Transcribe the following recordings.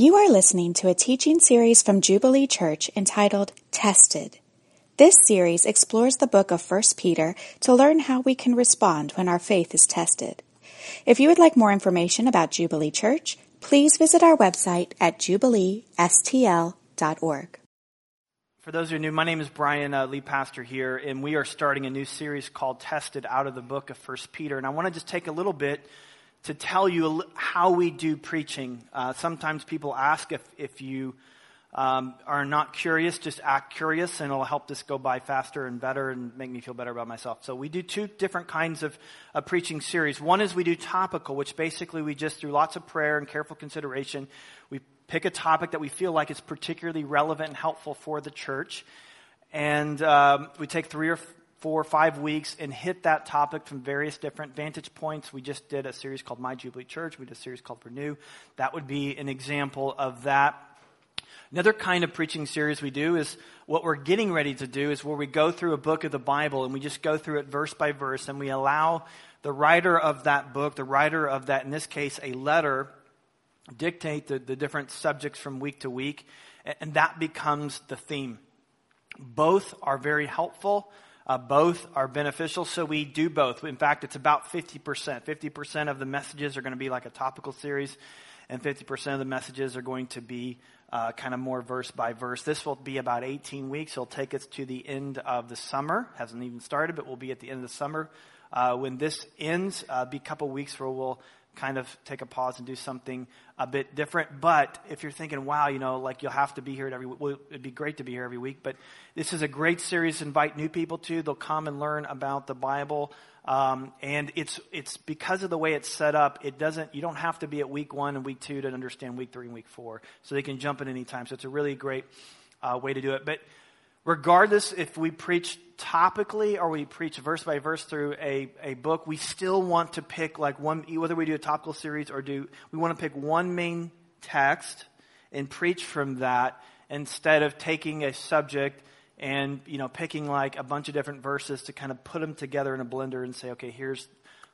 You are listening to a teaching series from Jubilee Church entitled Tested. This series explores the book of 1 Peter to learn how we can respond when our faith is tested. If you would like more information about Jubilee Church, please visit our website at jubileestl.org. For those who are new, my name is Brian, uh, lead pastor here, and we are starting a new series called Tested out of the book of 1 Peter. And I want to just take a little bit to tell you how we do preaching. Uh, sometimes people ask if, if you um, are not curious, just act curious, and it'll help this go by faster and better and make me feel better about myself. So we do two different kinds of preaching series. One is we do topical, which basically we just through lots of prayer and careful consideration, we pick a topic that we feel like is particularly relevant and helpful for the church, and um, we take three or four or five weeks and hit that topic from various different vantage points. We just did a series called My Jubilee Church. We did a series called Renew. That would be an example of that. Another kind of preaching series we do is what we're getting ready to do is where we go through a book of the Bible and we just go through it verse by verse and we allow the writer of that book, the writer of that, in this case, a letter, dictate the, the different subjects from week to week, and that becomes the theme. Both are very helpful. Uh, both are beneficial, so we do both. In fact, it's about 50%. 50% of the messages are going to be like a topical series, and 50% of the messages are going to be uh, kind of more verse by verse. This will be about 18 weeks. It'll take us to the end of the summer. Hasn't even started, but we'll be at the end of the summer. Uh, when this ends, uh, be a couple weeks where we'll kind of take a pause and do something a bit different. But if you're thinking, wow, you know, like you'll have to be here every week, well, it'd be great to be here every week. But this is a great series to invite new people to. They'll come and learn about the Bible. Um, and it's, it's because of the way it's set up, it doesn't, you don't have to be at week one and week two to understand week three and week four. So they can jump in any time. So it's a really great uh, way to do it. But regardless if we preach topically or we preach verse by verse through a, a book, we still want to pick like one, whether we do a topical series or do, we want to pick one main text and preach from that instead of taking a subject and, you know, picking like a bunch of different verses to kind of put them together in a blender and say, okay, here's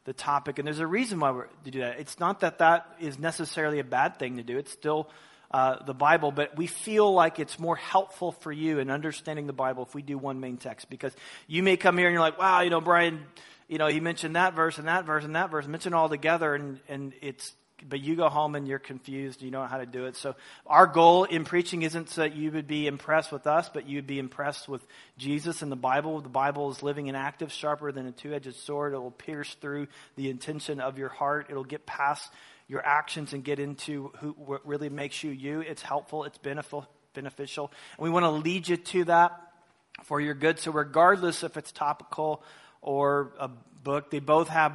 the topic. And there's a reason why to do that. It's not that that is necessarily a bad thing to do. It's still uh, the Bible, but we feel like it's more helpful for you in understanding the Bible if we do one main text. Because you may come here and you're like, wow, you know, Brian, you know, he mentioned that verse and that verse and that verse, mentioned all together, and, and it's, but you go home and you're confused, you don't know how to do it. So our goal in preaching isn't so that you would be impressed with us, but you'd be impressed with Jesus and the Bible. The Bible is living and active, sharper than a two-edged sword. It will pierce through the intention of your heart. It'll get past your actions and get into who, what really makes you you. It's helpful, it's beneficial, beneficial. And we want to lead you to that for your good. So, regardless if it's topical or a book, they both have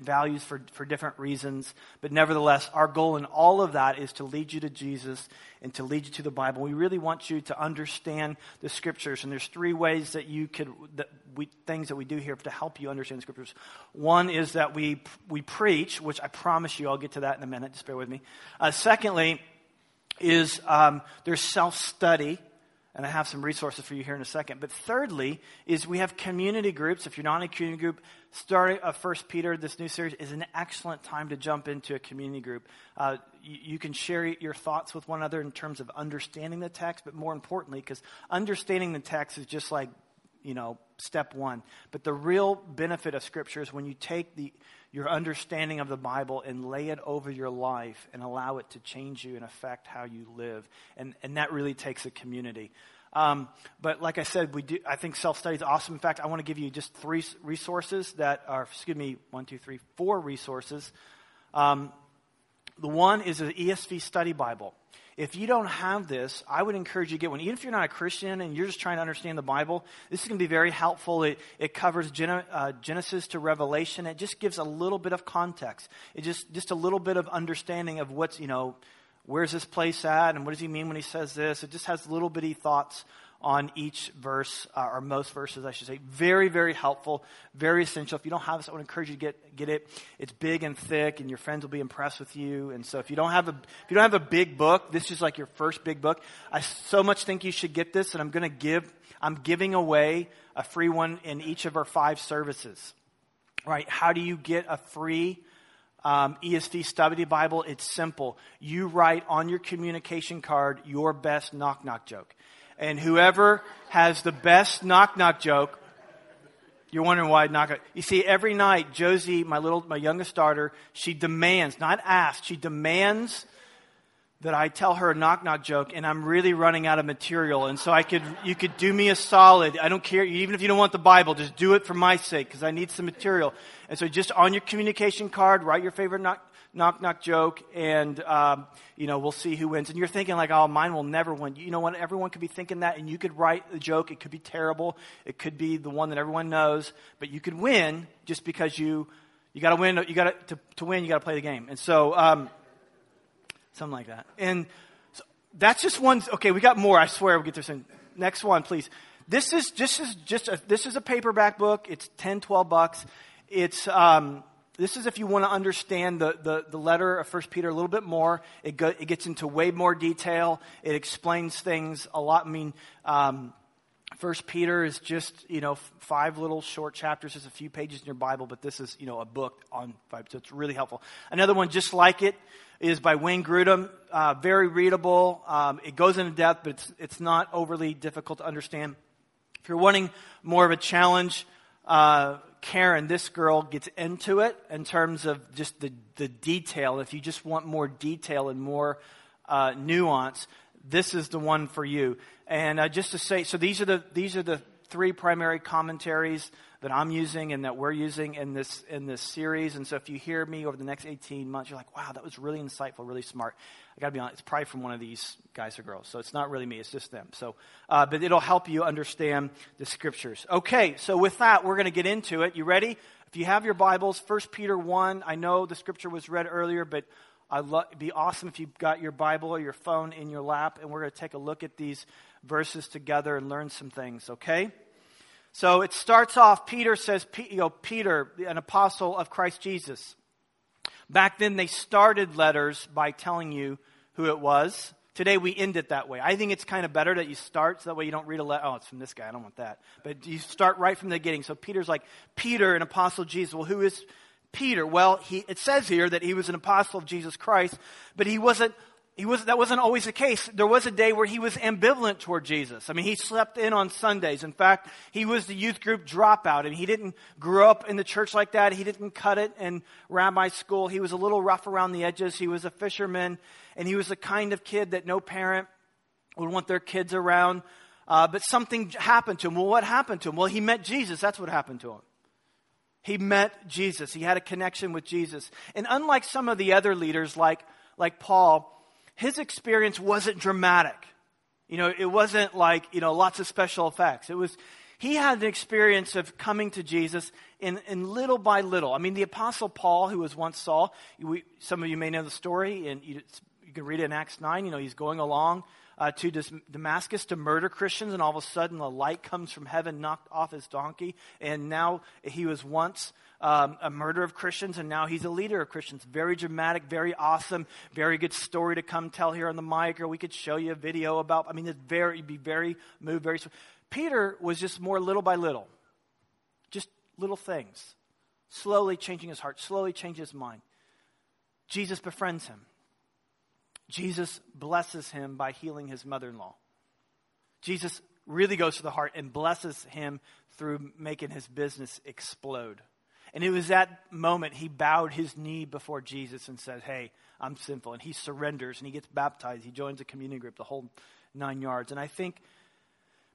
values for, for different reasons. But nevertheless, our goal in all of that is to lead you to Jesus and to lead you to the Bible. We really want you to understand the scriptures. And there's three ways that you could, that we, things that we do here to help you understand the scriptures. One is that we, we preach, which I promise you, I'll get to that in a minute. Just bear with me. Uh, secondly, is um, there's self study and I have some resources for you here in a second. But thirdly, is we have community groups. If you're not in a community group, starting a First Peter, this new series is an excellent time to jump into a community group. Uh, you, you, can share your thoughts with one another in terms of understanding the text, but more importantly, because understanding the text is just like you know step one. But the real benefit of Scripture is when you take the your understanding of the Bible and lay it over your life and allow it to change you and affect how you live. And, and that really takes a community. Um, but like I said, we do, I think self study is awesome. In fact, I want to give you just three resources that are, excuse me, one, two, three, four resources. Um, the one is the ESV study Bible. If you don't have this, I would encourage you to get one. Even if you're not a Christian and you're just trying to understand the Bible, this is going to be very helpful. It, it covers Gen- uh, Genesis to Revelation. It just gives a little bit of context. It just, just a little bit of understanding of what's, you know, where's this place at and what does he mean when he says this. It just has little bitty thoughts on each verse, uh, or most verses, I should say. Very, very helpful, very essential. If you don't have this, I would encourage you to get, get it. It's big and thick, and your friends will be impressed with you. And so if you don't have a, if you don't have a big book, this is like your first big book. I so much think you should get this, and I'm going to give, I'm giving away a free one in each of our five services. Right? How do you get a free um, ESV Study Bible, it's simple. You write on your communication card your best knock knock joke. And whoever has the best knock knock joke, you're wondering why knock knock. You see, every night, Josie, my little, my youngest daughter, she demands, not asks, she demands that I tell her a knock knock joke and I'm really running out of material. And so I could, you could do me a solid. I don't care, even if you don't want the Bible, just do it for my sake because I need some material. And so just on your communication card, write your favorite knock knock, knock joke and, um, you know, we'll see who wins. And you're thinking like, oh, mine will never win. You know what? Everyone could be thinking that and you could write the joke. It could be terrible. It could be the one that everyone knows, but you could win just because you, you gotta win, you gotta, to, to win, you gotta play the game. And so, um, Something like that. And so that's just one. Okay, we got more. I swear we'll get this in. Next one, please. This is just is just a, this is a paperback book. It's 10, 12 bucks. It's um, this is if you want to understand the, the, the letter of First Peter a little bit more. It, go, it gets into way more detail. It explains things a lot. I mean, um, First Peter is just you know five little short chapters, just a few pages in your Bible, but this is you know a book on five, so it's really helpful. Another one just like it is by Wayne Grudem. Uh, very readable. Um, it goes into depth, but it's, it's not overly difficult to understand. If you're wanting more of a challenge, uh, Karen, this girl, gets into it in terms of just the, the detail. If you just want more detail and more uh, nuance, this is the one for you. And uh, just to say, so these are the these are the three primary commentaries that I'm using and that we're using in this in this series. And so if you hear me over the next 18 months, you're like, wow, that was really insightful, really smart. I got to be honest, it's probably from one of these guys or girls. So it's not really me, it's just them. So, uh, but it'll help you understand the scriptures. Okay, so with that, we're going to get into it. You ready? If you have your Bibles, 1 Peter 1, I know the scripture was read earlier, but I lo- it'd be awesome if you've got your Bible or your phone in your lap, and we're going to take a look at these verses together and learn some things, okay? So it starts off, Peter says, you know, Peter, an apostle of Christ Jesus. Back then, they started letters by telling you who it was. Today, we end it that way. I think it's kind of better that you start so that way you don't read a letter. Oh, it's from this guy. I don't want that. But you start right from the beginning. So Peter's like, Peter, an apostle of Jesus. Well, who is Peter? Well, he, it says here that he was an apostle of Jesus Christ, but he wasn't he was, that wasn't always the case. There was a day where he was ambivalent toward Jesus. I mean, he slept in on Sundays. In fact, he was the youth group dropout, and he didn't grow up in the church like that. He didn't cut it in rabbi school. He was a little rough around the edges. He was a fisherman, and he was the kind of kid that no parent would want their kids around. Uh, but something happened to him. Well, what happened to him? Well, he met Jesus. That's what happened to him. He met Jesus. He had a connection with Jesus. And unlike some of the other leaders, like, like Paul, his experience wasn't dramatic. You know, it wasn't like, you know, lots of special effects. It was, he had an experience of coming to Jesus in, in little by little. I mean, the Apostle Paul, who was once Saul, we, some of you may know the story, and you, you, can read it in Acts 9. You know, he's going along uh, to Damascus to murder Christians, and all of a sudden a light comes from heaven, knocked off his donkey, and now he was once um, a murderer of Christians, and now he's a leader of Christians. Very dramatic, very awesome, very good story to come tell here on the mic, or we could show you a video about. I mean, it's very, be very moved, very. Peter was just more little by little, just little things, slowly changing his heart, slowly changing his mind. Jesus befriends him. Jesus blesses him by healing his mother in law. Jesus really goes to the heart and blesses him through making his business explode. And it was that moment he bowed his knee before Jesus and said, Hey, I'm sinful. And he surrenders and he gets baptized. He joins a community group, the whole nine yards. And I think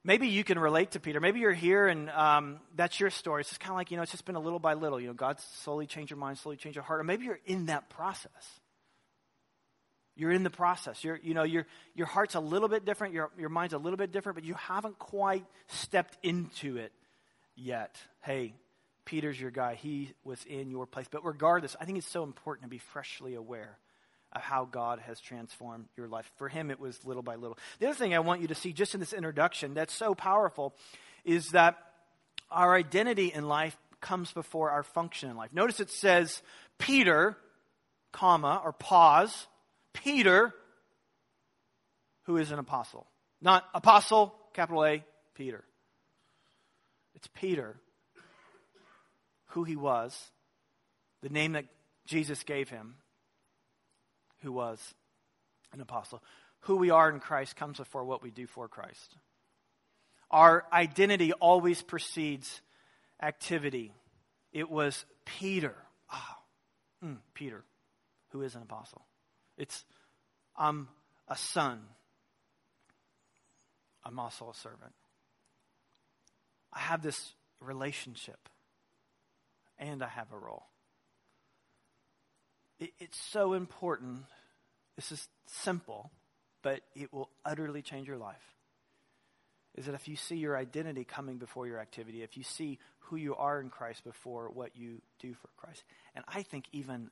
maybe you can relate to Peter. Maybe you're here and um, that's your story. It's just kind of like, you know, it's just been a little by little. You know, God slowly changed your mind, slowly changed your heart. Or maybe you're in that process. You're in the process. You're, you know, your, your heart's a little bit different, your, your mind's a little bit different, but you haven't quite stepped into it yet. Hey, Peter's your guy. He was in your place. But regardless, I think it's so important to be freshly aware of how God has transformed your life. For him, it was little by little. The other thing I want you to see just in this introduction that's so powerful is that our identity in life comes before our function in life. Notice it says Peter, comma, or pause, Peter, who is an apostle. Not apostle, capital A, Peter. It's Peter who he was, the name that Jesus gave him, who was an apostle. Who we are in Christ comes before what we do for Christ. Our identity always precedes activity. It was Peter. Oh, Peter, who is an apostle. It's, I'm a son. I'm also a servant. I have this relationship, and I have a role. It, it's so important. This is simple, but it will utterly change your life. Is that if you see your identity coming before your activity, if you see who you are in Christ before what you do for Christ, and I think even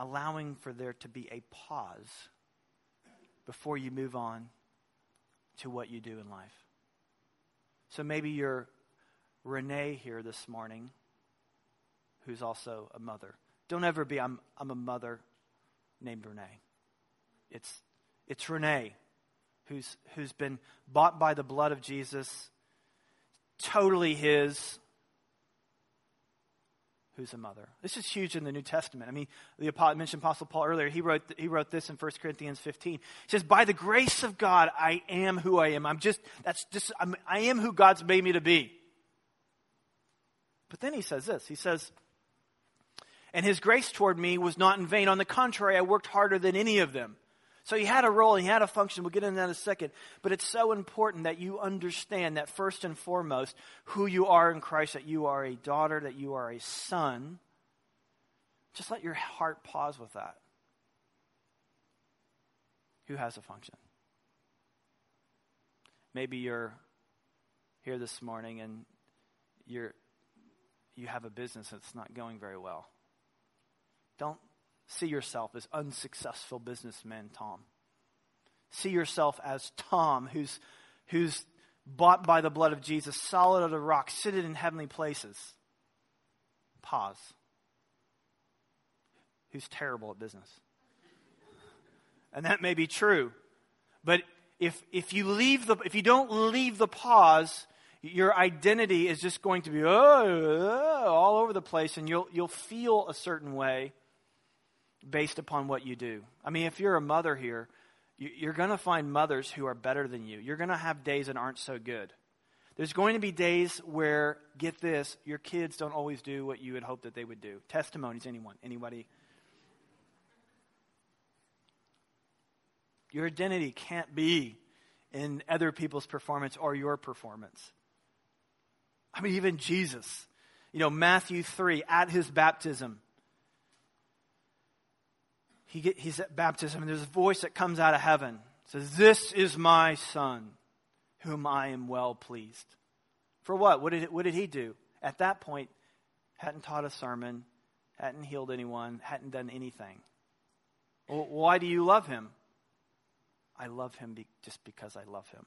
allowing for there to be a pause before you move on to what you do in life. So maybe you're Renee here this morning, who's also a mother. Don't ever be, I'm, I'm a mother named Renee. It's, it's Renee who's, who's been bought by the blood of Jesus, totally his, who's a mother. This is huge in the New Testament. I mean, the mentioned Apostle Paul earlier. He wrote, he wrote this in 1 Corinthians 15. He says, By the grace of God, I am who I am. I'm just, that's just, I'm, I am who God's made me to be. But then he says this. He says, And his grace toward me was not in vain. On the contrary, I worked harder than any of them. So he had a role, and he had a function. We'll get into that in a second. But it's so important that you understand that first and foremost, who you are in Christ, that you are a daughter, that you are a son. Just let your heart pause with that. Who has a function? Maybe you're here this morning and you're you have a business that's not going very well. Don't see yourself as unsuccessful businessman Tom. See yourself as Tom, who's, who's bought by the blood of Jesus, solid as a rock, seated in heavenly places. Pause. Who's terrible at business. And that may be true. But if, if you leave the, if you don't leave the pause, your identity is just going to be oh, all over the place and you'll, you'll feel a certain way based upon what you do. I mean, if you're a mother here, you're going to find mothers who are better than you. You're going to have days that aren't so good. There's going to be days where, get this, your kids don't always do what you would hope that they would do. Testimonies, anyone? Anybody? Your identity can't be in other people's performance or your performance. I mean, even Jesus. You know, Matthew 3, at his baptism, he get, he's at baptism, and there's a voice that comes out of heaven. Says, This is my son, whom I am well pleased. For what? What did, what did he do? At that point, hadn't taught a sermon, hadn't healed anyone, hadn't done anything. Well, why do you love him? I love him be, just because I love him.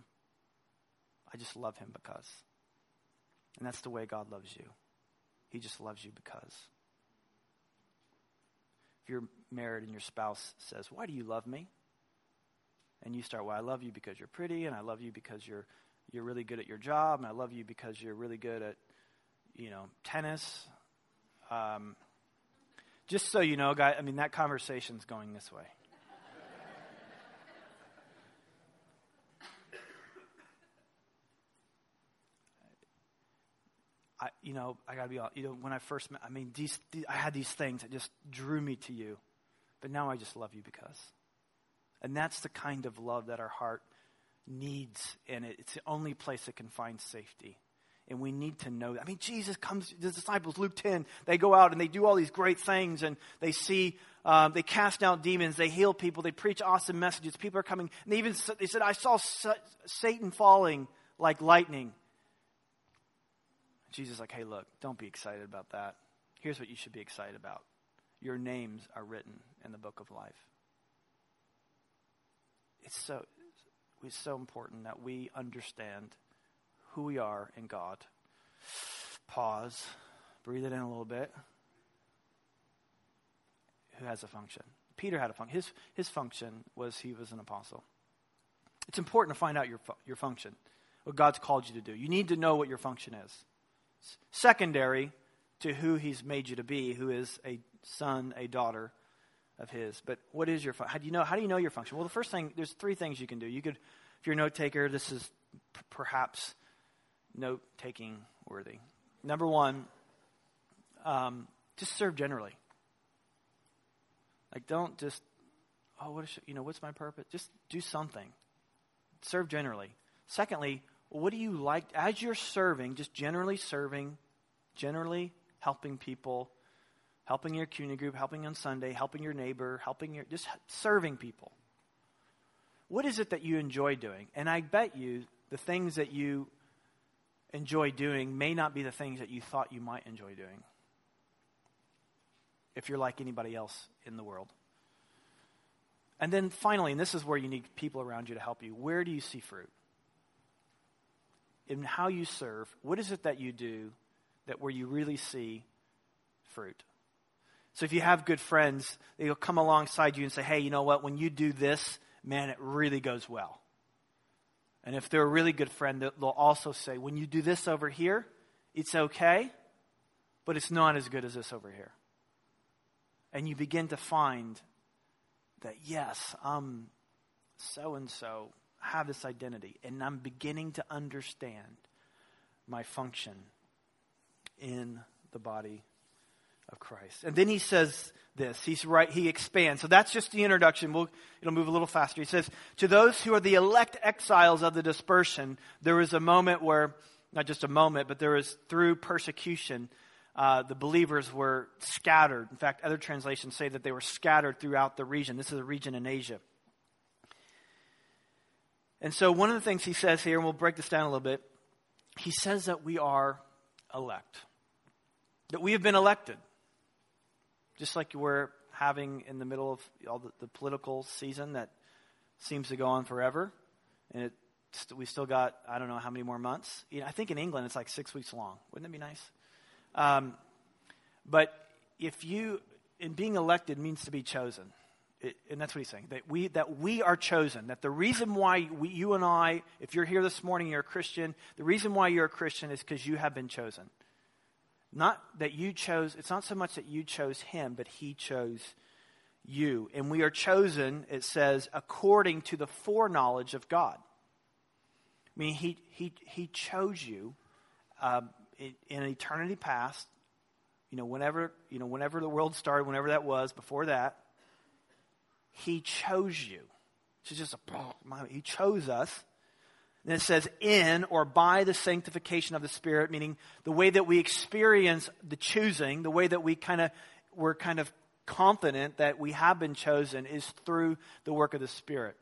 I just love him because. And that's the way God loves you. He just loves you because. If you're married and your spouse says, Why do you love me? And you start, Well, I love you because you're pretty, and I love you because you're you're really good at your job, and I love you because you're really good at, you know, tennis. Um, just so you know, guy, I mean that conversation's going this way. I, you know, I gotta be honest. You know, when I first met, I mean, these, these, I had these things that just drew me to you, but now I just love you because. And that's the kind of love that our heart needs, and it's the only place it can find safety. And we need to know. I mean, Jesus comes, the disciples, Luke 10, they go out and they do all these great things and they see, um, they cast out demons, they heal people, they preach awesome messages. People are coming. And they even they said, I saw Satan falling like lightning. Jesus is like, hey, look, don't be excited about that. Here's what you should be excited about your names are written in the book of life. It's so, it's so important that we understand who we are in God. Pause, breathe it in a little bit. Who has a function? Peter had a function. His, his function was he was an apostle. It's important to find out your, your function, what God's called you to do. You need to know what your function is secondary to who he's made you to be, who is a son, a daughter of his. But what is your how do you know how do you know your function? Well, the first thing there's three things you can do. You could if you're a note taker, this is p- perhaps note taking worthy. Number one, um, just serve generally. Like don't just oh what is you know what's my purpose? Just do something. Serve generally. Secondly, what do you like as you're serving? Just generally serving, generally helping people helping your community group, helping on Sunday, helping your neighbor, helping your, just serving people. What is it that you enjoy doing? And I bet you the things that you enjoy doing may not be the things that you thought you might enjoy doing. If you're like anybody else in the world. And then finally, and this is where you need people around you to help you, where do you see fruit? In how you serve, what is it that you do that where you really see fruit? So if you have good friends, they'll come alongside you and say, hey, you know what? When you do this, man, it really goes well. And if they're a really good friend, they'll also say, when you do this over here, it's okay, but it's not as good as this over here. And you begin to find that, yes, I'm so and so, have this identity, and I'm beginning to understand my function in the body of Christ. And then he says this. He's right, he expands. So that's just the introduction. We'll, it'll move a little faster. He says, To those who are the elect exiles of the dispersion, there was a moment where, not just a moment, but there was through persecution, uh, the believers were scattered. In fact, other translations say that they were scattered throughout the region. This is a region in Asia. And so, one of the things he says here, and we'll break this down a little bit, he says that we are elect, that we have been elected just like we're having in the middle of all the, the political season that seems to go on forever, and it, we still got I don't know how many more months. You know, I think in England it's like six weeks long. Wouldn't it be nice? Um, but if you in being elected means to be chosen. It, and that's what he's saying that we that we are chosen that the reason why we, you and i if you're here this morning you're a christian the reason why you're a christian is because you have been chosen not that you chose, it's not so much that you chose him, but he chose you. And we are chosen, it says, according to the foreknowledge of God. I mean, he, he, he chose you uh, in, in eternity past, you know, whenever, you know, whenever the world started, whenever that was, before that, he chose you. It's just a, he chose us and it says in or by the sanctification of the Spirit, meaning the way that we experience the choosing, the way that we kind of, we're kind of confident that we have been chosen is through the work of the Spirit.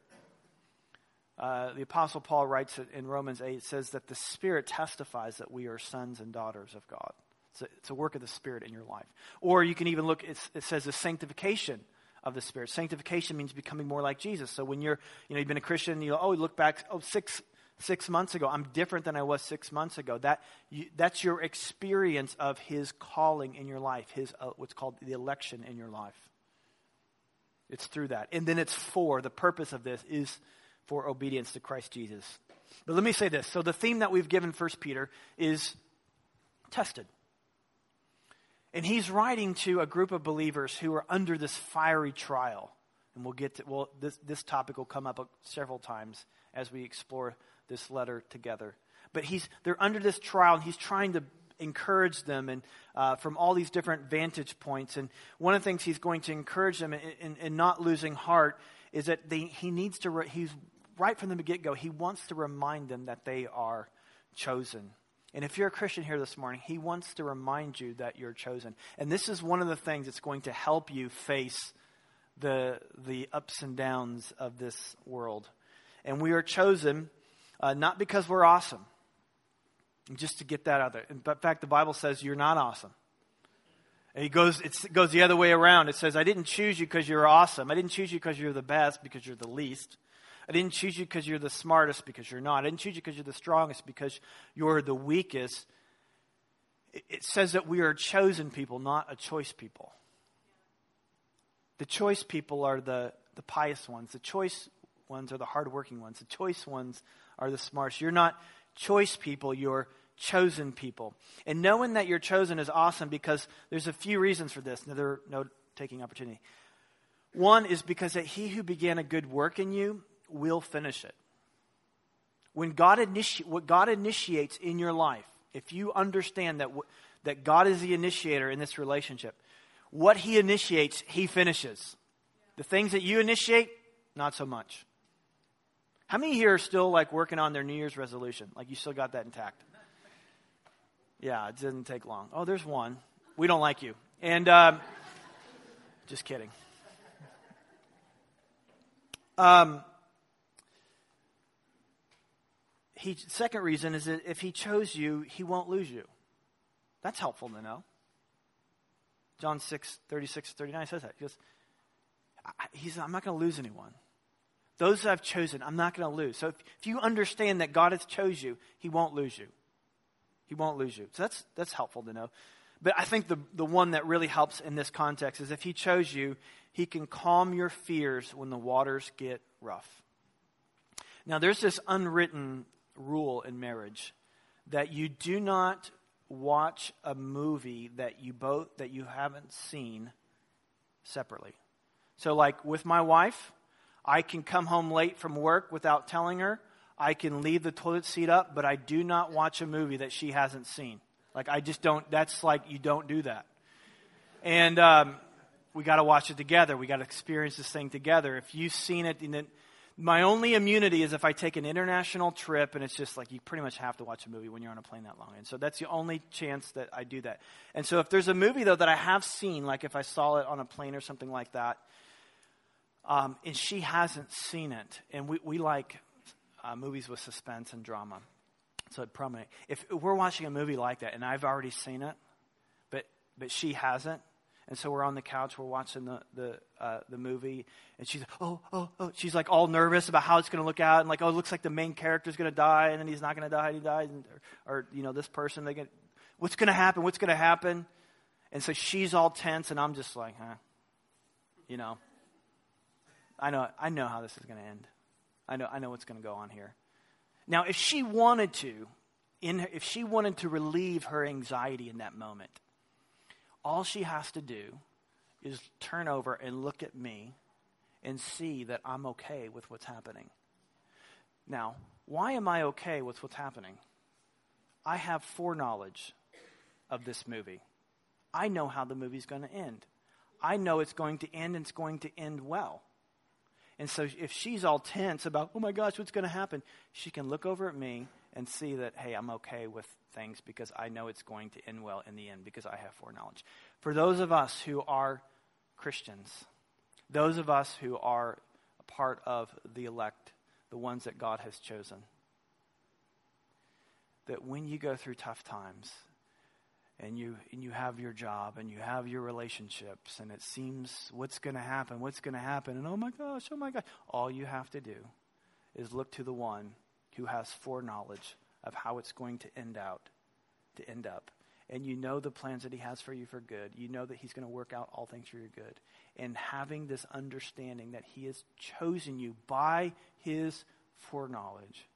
Uh, the Apostle Paul writes in Romans 8, it says that the Spirit testifies that we are sons and daughters of God. It's a, it's a work of the Spirit in your life. Or you can even look, it says the sanctification of the Spirit. Sanctification means becoming more like Jesus. So when you're, you know, you've been a Christian, you oh, look back, oh, six, six months ago. I'm different than I was six months ago. That, you, that's your experience of His calling in your life, His uh, what's called the election in your life. It's through that. And then it's for, the purpose of this is for obedience to Christ Jesus. But let me say this. So the theme that we've given First Peter is tested. And he's writing to a group of believers who are under this fiery trial. And we'll get to, well, this, this topic will come up several times as we explore this letter together. But he's, they're under this trial, and he's trying to encourage them and uh, from all these different vantage points. And one of the things he's going to encourage them in, in, in not losing heart is that they, he needs to, re- he's right from the get go, he wants to remind them that they are chosen. And if you're a Christian here this morning, he wants to remind you that you're chosen. And this is one of the things that's going to help you face the, the ups and downs of this world. And we are chosen uh, not because we're awesome. Just to get that out there. In fact, the Bible says you're not awesome. And it goes, it goes the other way around. It says, I didn't choose you because you're awesome. I didn't choose you because you're the best, because you're the least. I didn't choose you because you're the smartest, because you're not. I didn't choose you because you're the strongest, because you're the weakest. It says that we are chosen people, not a choice people. The choice people are the, the pious ones. The choice ones are the hardworking ones. The choice ones are the smartest. You're not choice people, you're chosen people. And knowing that you're chosen is awesome because there's a few reasons for this. Another note taking opportunity. One is because that he who began a good work in you will finish it. When God initi- what God initiates in your life, if you understand that, w- that God is the initiator in this relationship, what he initiates, he finishes. The things that you initiate, not so much. How many here are still like working on their New Year's resolution? Like you still got that intact? Yeah, it didn't take long. Oh, there's one. We don't like you. And um, just kidding. Um, he, second reason is that if he chose you, he won't lose you. That's helpful to know. John 6, 36, 39 says that. He goes, he's, I'm not going to lose anyone. Those I've chosen, I'm not going to lose. So if, if you understand that God has chose you, he won't lose you. He won't lose you. So that's, that's helpful to know. But I think the, the one that really helps in this context is if he chose you, he can calm your fears when the waters get rough. Now, there's this unwritten rule in marriage that you do not watch a movie that you both that you haven't seen separately. So like with my wife, I can come home late from work without telling her. I can leave the toilet seat up, but I do not watch a movie that she hasn't seen. Like I just don't. That's like you don't do that. And um, we got to watch it together. We got to experience this thing together. If you've seen it, then my only immunity is if I take an international trip and it's just like you pretty much have to watch a movie when you're on a plane that long. And so that's the only chance that I do that. And so if there's a movie though that I have seen, like if I saw it on a plane or something like that, um, and she hasn't seen it, and we, we like uh, movies with suspense and drama. So it prominent. If we're watching a movie like that and I've already seen it, but but she hasn't, and so we're on the couch, we're watching the the uh, the movie, and she's oh oh oh, she's like all nervous about how it's going to look out, and like oh, it looks like the main character's going to die, and then he's not going to die, and he dies, and, or, or you know this person they get what's going to happen, what's going to happen, and so she's all tense, and I'm just like, huh, you know, I know I know how this is going to end, I know I know what's going to go on here. Now, if she wanted to, in her, if she wanted to relieve her anxiety in that moment, all she has to do is turn over and look at me and see that I'm okay with what's happening. Now, why am I okay with what's happening? I have foreknowledge of this movie. I know how the movie's going to end. I know it's going to end and it's going to end well. And so if she's all tense about, oh my gosh, what's going to happen? She can look over at me and see that, hey, I'm okay with things because I know it's going to end well in the end because I have foreknowledge. For those of us who are Christians, those of us who are a part of the elect, the ones that God has chosen, that when you go through tough times, and you and you have your job and you have your relationships and it seems what's going to happen what's going to happen and oh my gosh oh my gosh. All you have to do is look to the one who has foreknowledge of how it's going to end out to end up. And you know the plans that he has for you for good. You know that he's going to work out all things for your good. And having this understanding that he has chosen you by his foreknowledge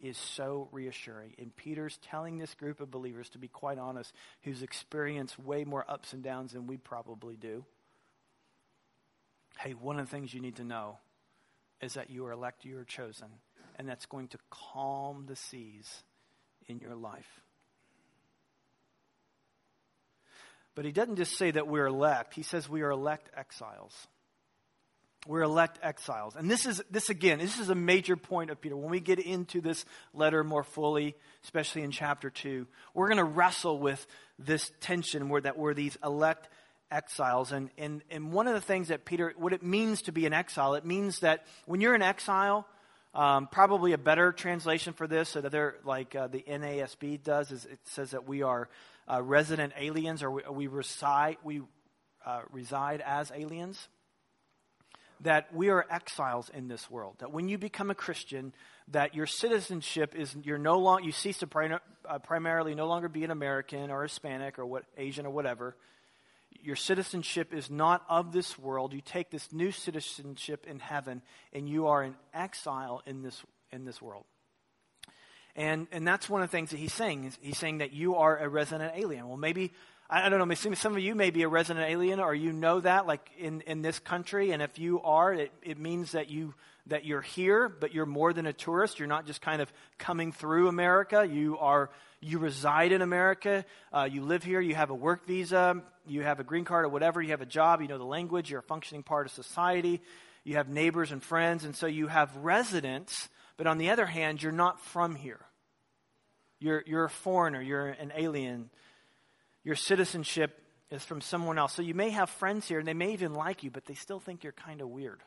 is so reassuring. And Peter's telling this group of believers, to be quite honest, who's experienced way more ups and downs than we probably do. Hey, one of the things you need to know is that you are elect, you are chosen, and that's going to calm the seas in your life. But he doesn't just say that we're elect, he says we are elect exiles. We're elect exiles. And this is, this again, this is a major point of Peter. When we get into this letter more fully, especially in chapter 2, we're going to wrestle with this tension where that we're these elect exiles. And, and, and one of the things that Peter, what it means to be an exile, it means that when you're in exile, um, probably a better translation for this, so that they're like uh, the NASB does, is it says that we are uh, resident aliens or we, we reside, we uh, reside as aliens that we are exiles in this world. That when you become a Christian, that your citizenship is you're no longer you cease to pri- uh, primarily no longer be an American or Hispanic or what Asian or whatever. Your citizenship is not of this world. You take this new citizenship in heaven, and you are an exile in this in this world. And, and that's one of the things that he's saying. He's saying that you are a resident alien. Well, maybe, I don't know, some of you may be a resident alien or you know that, like in, in this country. And if you are, it, it means that, you, that you're here, but you're more than a tourist. You're not just kind of coming through America. You, are, you reside in America. Uh, you live here. You have a work visa. You have a green card or whatever. You have a job. You know the language. You're a functioning part of society. You have neighbors and friends. And so you have residents but on the other hand, you're not from here. You're, you're a foreigner, you're an alien. Your citizenship is from someone else. So you may have friends here and they may even like you, but they still think you're kind of weird.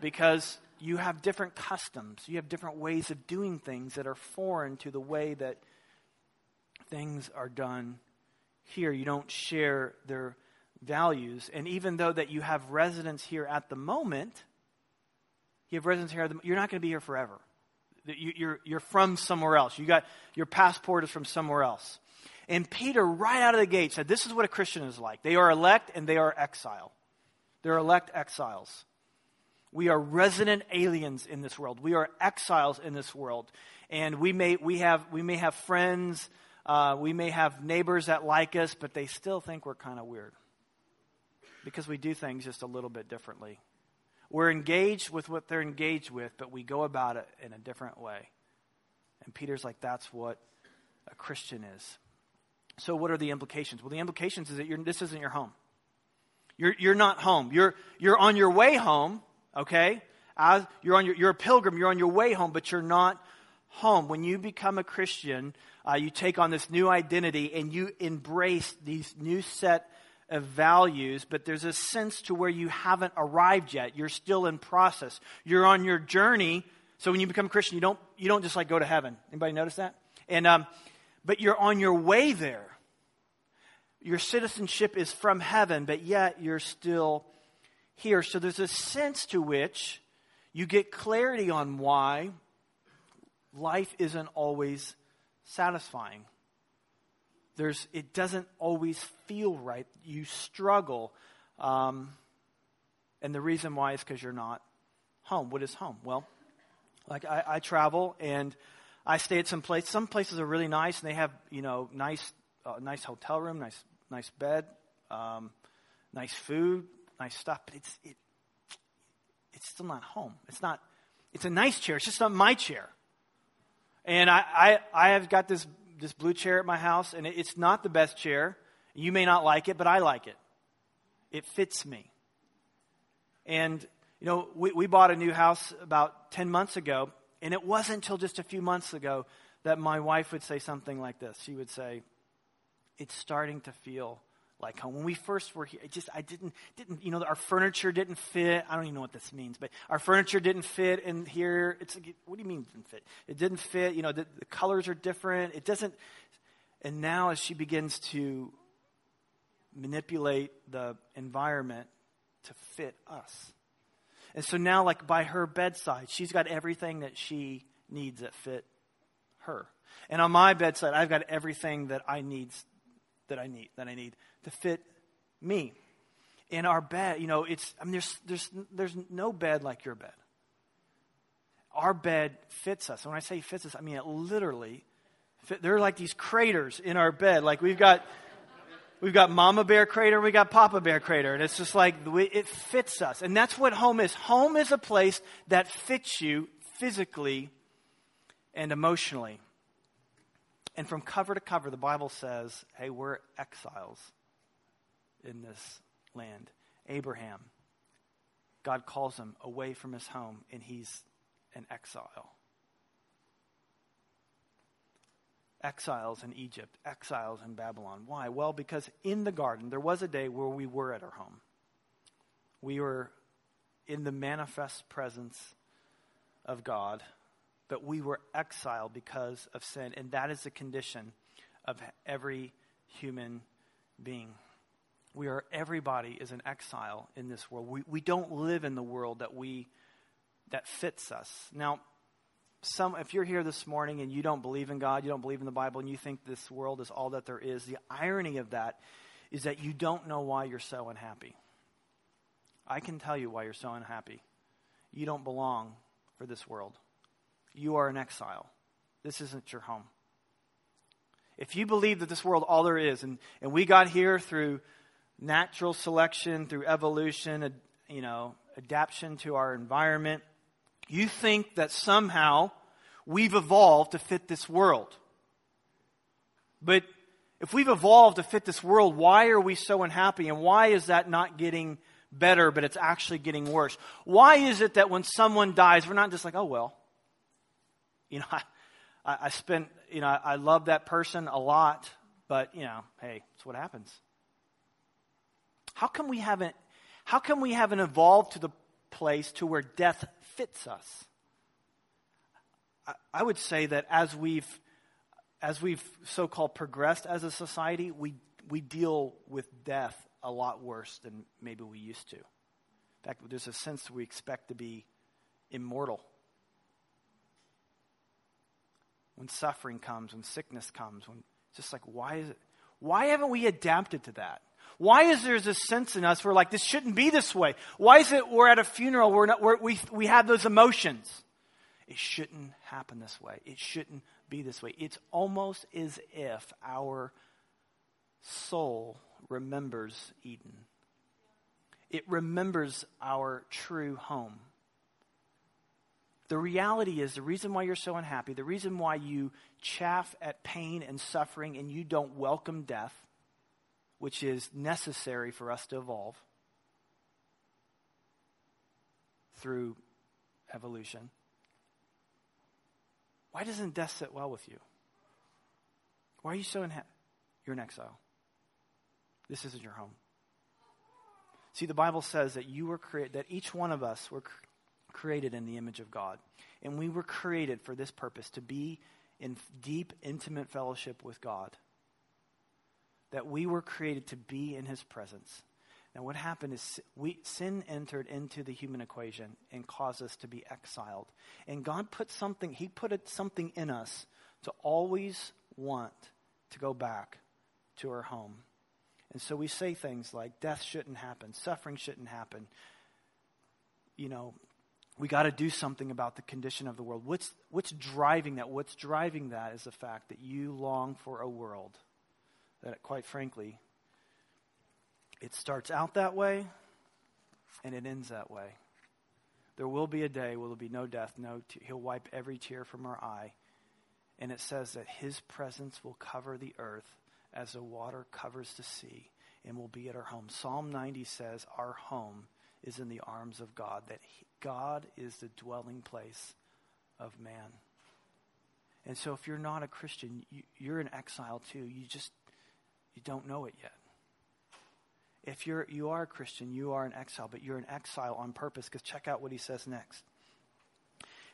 Because you have different customs, you have different ways of doing things that are foreign to the way that things are done here. You don't share their values. And even though that you have residence here at the moment, you have residence here. You're not going to be here forever. You're, you're from somewhere else. You got your passport is from somewhere else. And Peter, right out of the gate, said, This is what a Christian is like. They are elect and they are exile. They're elect exiles. We are resident aliens in this world. We are exiles in this world. And we may, we have, we may have friends, uh, we may have neighbors that like us, but they still think we're kind of weird because we do things just a little bit differently. We're engaged with what they're engaged with, but we go about it in a different way. And Peter's like, that's what a Christian is. So, what are the implications? Well, the implications is that this isn't your home. You're, you're not home. You're, you're on your way home, okay? As you're, on your, you're a pilgrim, you're on your way home, but you're not home. When you become a Christian, uh, you take on this new identity and you embrace these new set of values, but there's a sense to where you haven't arrived yet. You're still in process. You're on your journey. So when you become a Christian, you don't, you don't just like go to heaven. Anybody notice that? And, um, but you're on your way there. Your citizenship is from heaven, but yet you're still here. So there's a sense to which you get clarity on why life isn't always satisfying there's, it doesn't always feel right. You struggle. Um, and the reason why is because you're not home. What is home? Well, like I, I, travel and I stay at some place. Some places are really nice and they have, you know, nice, uh, nice hotel room, nice, nice bed, um, nice food, nice stuff. But it's, it, it's still not home. It's not, it's a nice chair. It's just not my chair. And I, I, I have got this this blue chair at my house, and it's not the best chair. You may not like it, but I like it. It fits me. And, you know, we, we bought a new house about 10 months ago, and it wasn't until just a few months ago that my wife would say something like this. She would say, It's starting to feel like home. When we first were here, it just I didn't didn't you know our furniture didn't fit. I don't even know what this means, but our furniture didn't fit in here. It's what do you mean it didn't fit? It didn't fit. You know the, the colors are different. It doesn't. And now as she begins to manipulate the environment to fit us, and so now like by her bedside, she's got everything that she needs that fit her. And on my bedside, I've got everything that I need that I need that I need to fit me. In our bed, you know, it's I mean there's there's there's no bed like your bed. Our bed fits us. And when I say fits us, I mean it literally fit, there are like these craters in our bed. Like we've got we've got mama bear crater and we got papa bear crater and it's just like it fits us and that's what home is home is a place that fits you physically and emotionally and from cover to cover, the Bible says, hey, we're exiles in this land. Abraham, God calls him away from his home, and he's an exile. Exiles in Egypt, exiles in Babylon. Why? Well, because in the garden, there was a day where we were at our home. We were in the manifest presence of God but we were exiled because of sin. And that is the condition of every human being. We are, everybody is an exile in this world. We, we don't live in the world that we, that fits us. Now, some, if you're here this morning and you don't believe in God, you don't believe in the Bible, and you think this world is all that there is, the irony of that is that you don't know why you're so unhappy. I can tell you why you're so unhappy. You don't belong for this world you are an exile. this isn't your home. If you believe that this world all there is, and, and we got here through natural selection, through evolution, you know, adaptation to our environment, you think that somehow we've evolved to fit this world. But if we've evolved to fit this world, why are we so unhappy? And why is that not getting better, but it's actually getting worse? Why is it that when someone dies, we're not just like, oh, well, you know, I, I spent, you know, I love that person a lot, but, you know, hey, it's what happens. How come we haven't, how come we haven't evolved to the place to where death fits us? I, I would say that as we've, as we've so-called progressed as a society, we, we deal with death a lot worse than maybe we used to. In fact, there's a sense we expect to be immortal. When suffering comes, when sickness comes, when just like, why is it? Why haven't we adapted to that? Why is there a sense in us where like this shouldn't be this way? Why is it we're at a funeral we're not, we're, we we have those emotions? It shouldn't happen this way. It shouldn't be this way. It's almost as if our soul remembers Eden. It remembers our true home. The reality is the reason why you're so unhappy, the reason why you chaff at pain and suffering and you don't welcome death, which is necessary for us to evolve through evolution. Why doesn't death sit well with you? Why are you so unhappy? You're in exile. This isn't your home. See, the Bible says that you were created, that each one of us were created in the image of God. And we were created for this purpose to be in deep, intimate fellowship with God that we were created to be in his presence. Now, what happened is we, sin entered into the human equation and caused us to be exiled. And God put something, he put something in us to always want to go back to our home. And so we say things like death shouldn't happen, suffering shouldn't happen. You know, we got to do something about the condition of the world. What's, what's driving that? What's driving that is the fact that you long for a world that, quite frankly, it starts out that way and it ends that way. There will be a day where there will be no death, no te- he'll wipe every tear from our eye. And it says that his presence will cover the earth as the water covers the sea and will be at our home. Psalm 90 says our home is in the arms of God, that he, God is the dwelling place of man. And so if you're not a Christian, you, you're in exile too. You just you don't know it yet. If you're, you are a Christian, you are an exile, but you're an exile on purpose because check out what he says next.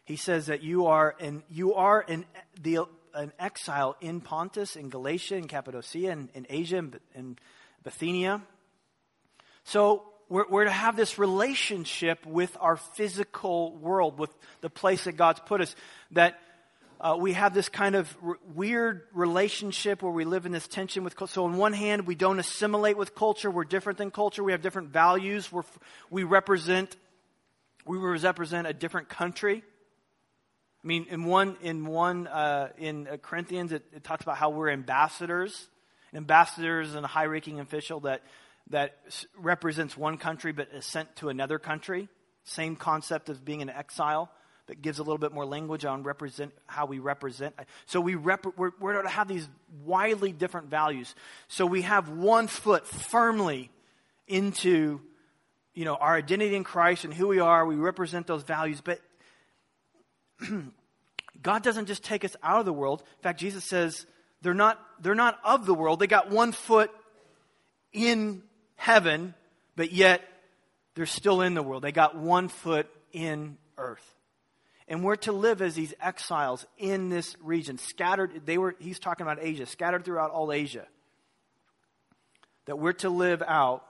He says that you are an, you are an, the, an exile in Pontus, in Galatia, in Cappadocia, in, in Asia, in, in Bithynia. So we're, we're, to have this relationship with our physical world, with the place that God's put us, that uh, we have this kind of weird relationship where we live in this tension with culture. So on one hand, we don't assimilate with culture. We're different than culture. We have different values. We're, we represent, we represent a different country. I mean, in one, in one, uh, in uh, Corinthians, it, it, talks about how we're ambassadors. Ambassadors and a high-ranking official that, that represents one country but is sent to another country. Same concept as being an exile that gives a little bit more language on represent how we represent. So we rep, we're, going to have these widely different values. So we have one foot firmly into, you know, our identity in Christ and who we are. We represent those values, but God doesn't just take us out of the world. In fact, Jesus says they're not, they're not of the world. They got one foot in heaven, but yet they're still in the world. They got one foot in earth. And we're to live as these exiles in this region, scattered. They were, he's talking about Asia, scattered throughout all Asia. That we're to live out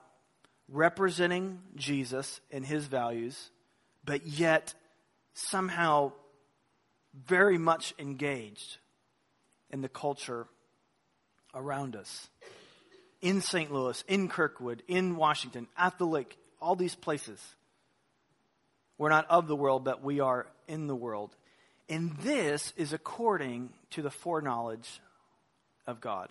representing Jesus and his values, but yet somehow very much engaged in the culture around us. In St. Louis, in Kirkwood, in Washington, at the lake, all these places. We're not of the world, but we are in the world. And this is according to the foreknowledge of God.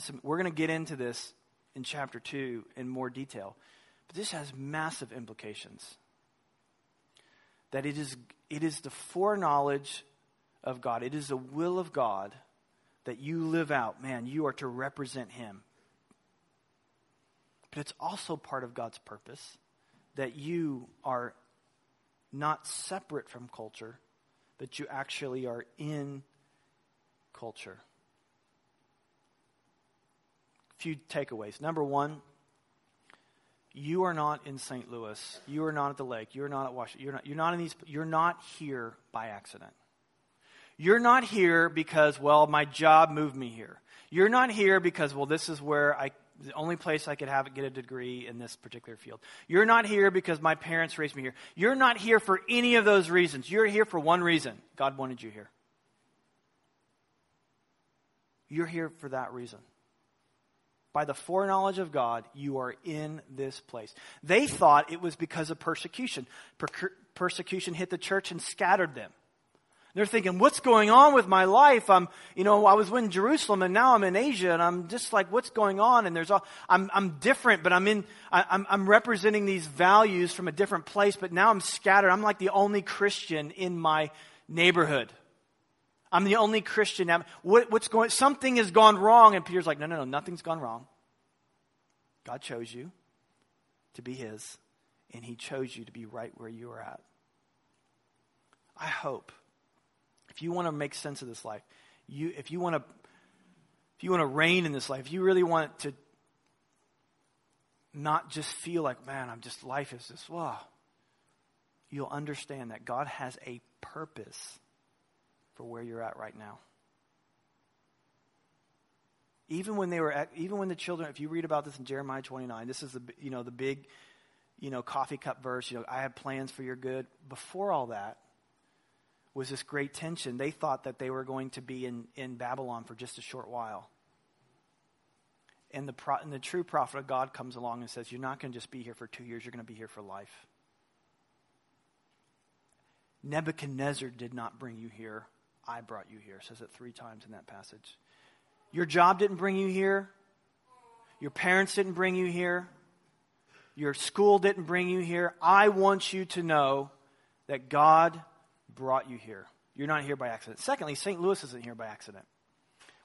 some, we're going to get into this in chapter 2 in more detail. But this has massive implications. That it is, it is the foreknowledge of God, it is the will of God that you live out. Man, you are to represent Him. But it's also part of God's purpose that you are not separate from culture, but you actually are in culture. A few takeaways. Number one, you are not in St. Louis. You are not at the lake. You are not at Washington. You're not, you're not in these. You're not here by accident. You're not here because, well, my job moved me here. You're not here because, well, this is where I the only place I could have get a degree in this particular field. You're not here because my parents raised me here. You're not here for any of those reasons. You're here for one reason God wanted you here. You're here for that reason. By the foreknowledge of God, you are in this place. They thought it was because of persecution. Per- persecution hit the church and scattered them. They're thinking, what's going on with my life? I'm, you know, I was in Jerusalem and now I'm in Asia and I'm just like, what's going on? And there's all, I'm, I'm different, but I'm in, I, I'm, I'm representing these values from a different place, but now I'm scattered. I'm like the only Christian in my neighborhood. I'm the only Christian. What, what's going, something has gone wrong. And Peter's like, no, no, no, nothing's gone wrong. God chose you to be his and he chose you to be right where you are at. I hope if you want to make sense of this life, you, if you want to, if you want to reign in this life, if you really want to not just feel like, man, I'm just, life is just, wow, you'll understand that God has a purpose for where you're at right now. Even when they were, at, even when the children, if you read about this in Jeremiah 29, this is the, you know, the big, you know, coffee cup verse, you know, I have plans for your good. Before all that, was this great tension. They thought that they were going to be in, in Babylon for just a short while. And the, pro, and the true prophet of God comes along and says, You're not going to just be here for two years, you're going to be here for life. Nebuchadnezzar did not bring you here. I brought you here. Says it three times in that passage. Your job didn't bring you here. Your parents didn't bring you here. Your school didn't bring you here. I want you to know that God brought you here. You're not here by accident. Secondly, St. Louis isn't here by accident.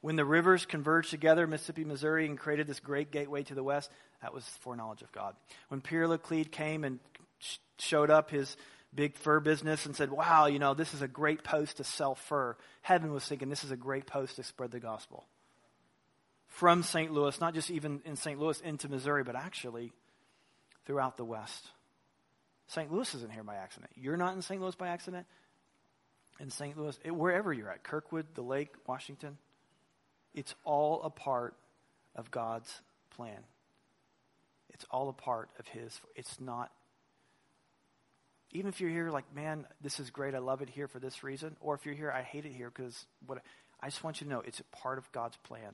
When the rivers converged together, Mississippi, Missouri, and created this great gateway to the west, that was foreknowledge of God. When Pierre Laclede came and sh- showed up his big fur business and said, Wow, you know, this is a great post to sell fur, heaven was thinking this is a great post to spread the gospel. From St. Louis, not just even in St. Louis into Missouri, but actually throughout the West. St. Louis isn't here by accident. You're not in St. Louis by accident in St. Louis, wherever you're at, Kirkwood, the lake, Washington, it's all a part of God's plan. It's all a part of His. It's not, even if you're here like, man, this is great, I love it here for this reason, or if you're here, I hate it here because what, I just want you to know it's a part of God's plan.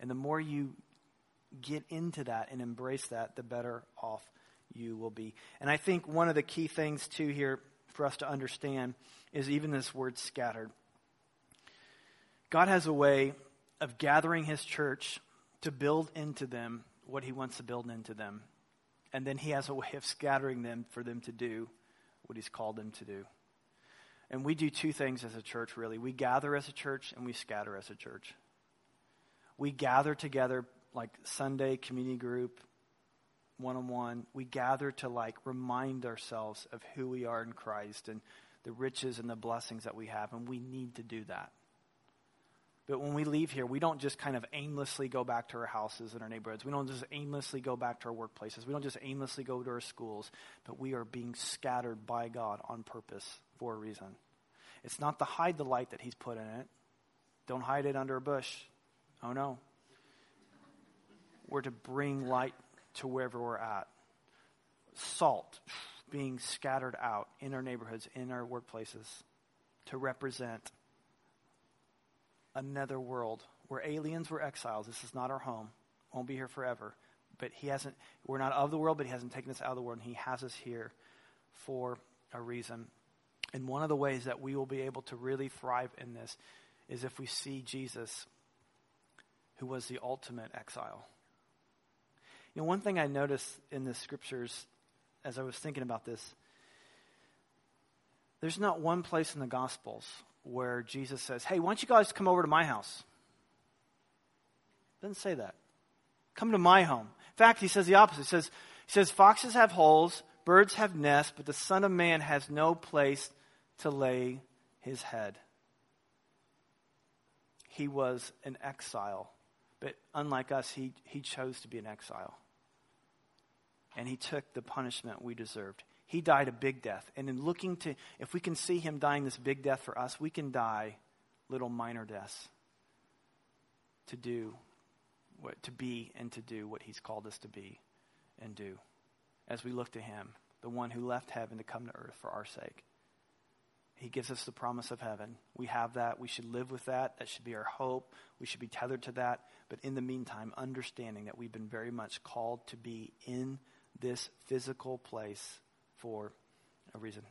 And the more you get into that and embrace that, the better off you will be. And I think one of the key things, too, here for us to understand is even this word scattered. God has a way of gathering his church to build into them what he wants to build into them. And then he has a way of scattering them for them to do what he's called them to do. And we do two things as a church, really. We gather as a church and we scatter as a church. We gather together like Sunday community group, one on one. We gather to like remind ourselves of who we are in Christ and the riches and the blessings that we have, and we need to do that. But when we leave here, we don't just kind of aimlessly go back to our houses and our neighborhoods. We don't just aimlessly go back to our workplaces. We don't just aimlessly go to our schools, but we are being scattered by God on purpose for a reason. It's not to hide the light that He's put in it. Don't hide it under a bush. Oh no. We're to bring light to wherever we're at. Salt being scattered out in our neighborhoods, in our workplaces, to represent another world. We're aliens, we're exiles. This is not our home. Won't be here forever. But he hasn't, we're not of the world, but he hasn't taken us out of the world, and he has us here for a reason. And one of the ways that we will be able to really thrive in this is if we see Jesus, who was the ultimate exile. Know, one thing I noticed in the scriptures as I was thinking about this, there's not one place in the Gospels where Jesus says, Hey, why don't you guys come over to my house? Doesn't say that. Come to my home. In fact, he says the opposite. He says, he says, Foxes have holes, birds have nests, but the Son of Man has no place to lay his head. He was an exile, but unlike us, he, he chose to be an exile. And he took the punishment we deserved. He died a big death. And in looking to, if we can see him dying this big death for us, we can die little minor deaths to do what, to be and to do what he's called us to be and do as we look to him, the one who left heaven to come to earth for our sake. He gives us the promise of heaven. We have that. We should live with that. That should be our hope. We should be tethered to that. But in the meantime, understanding that we've been very much called to be in this physical place for a reason.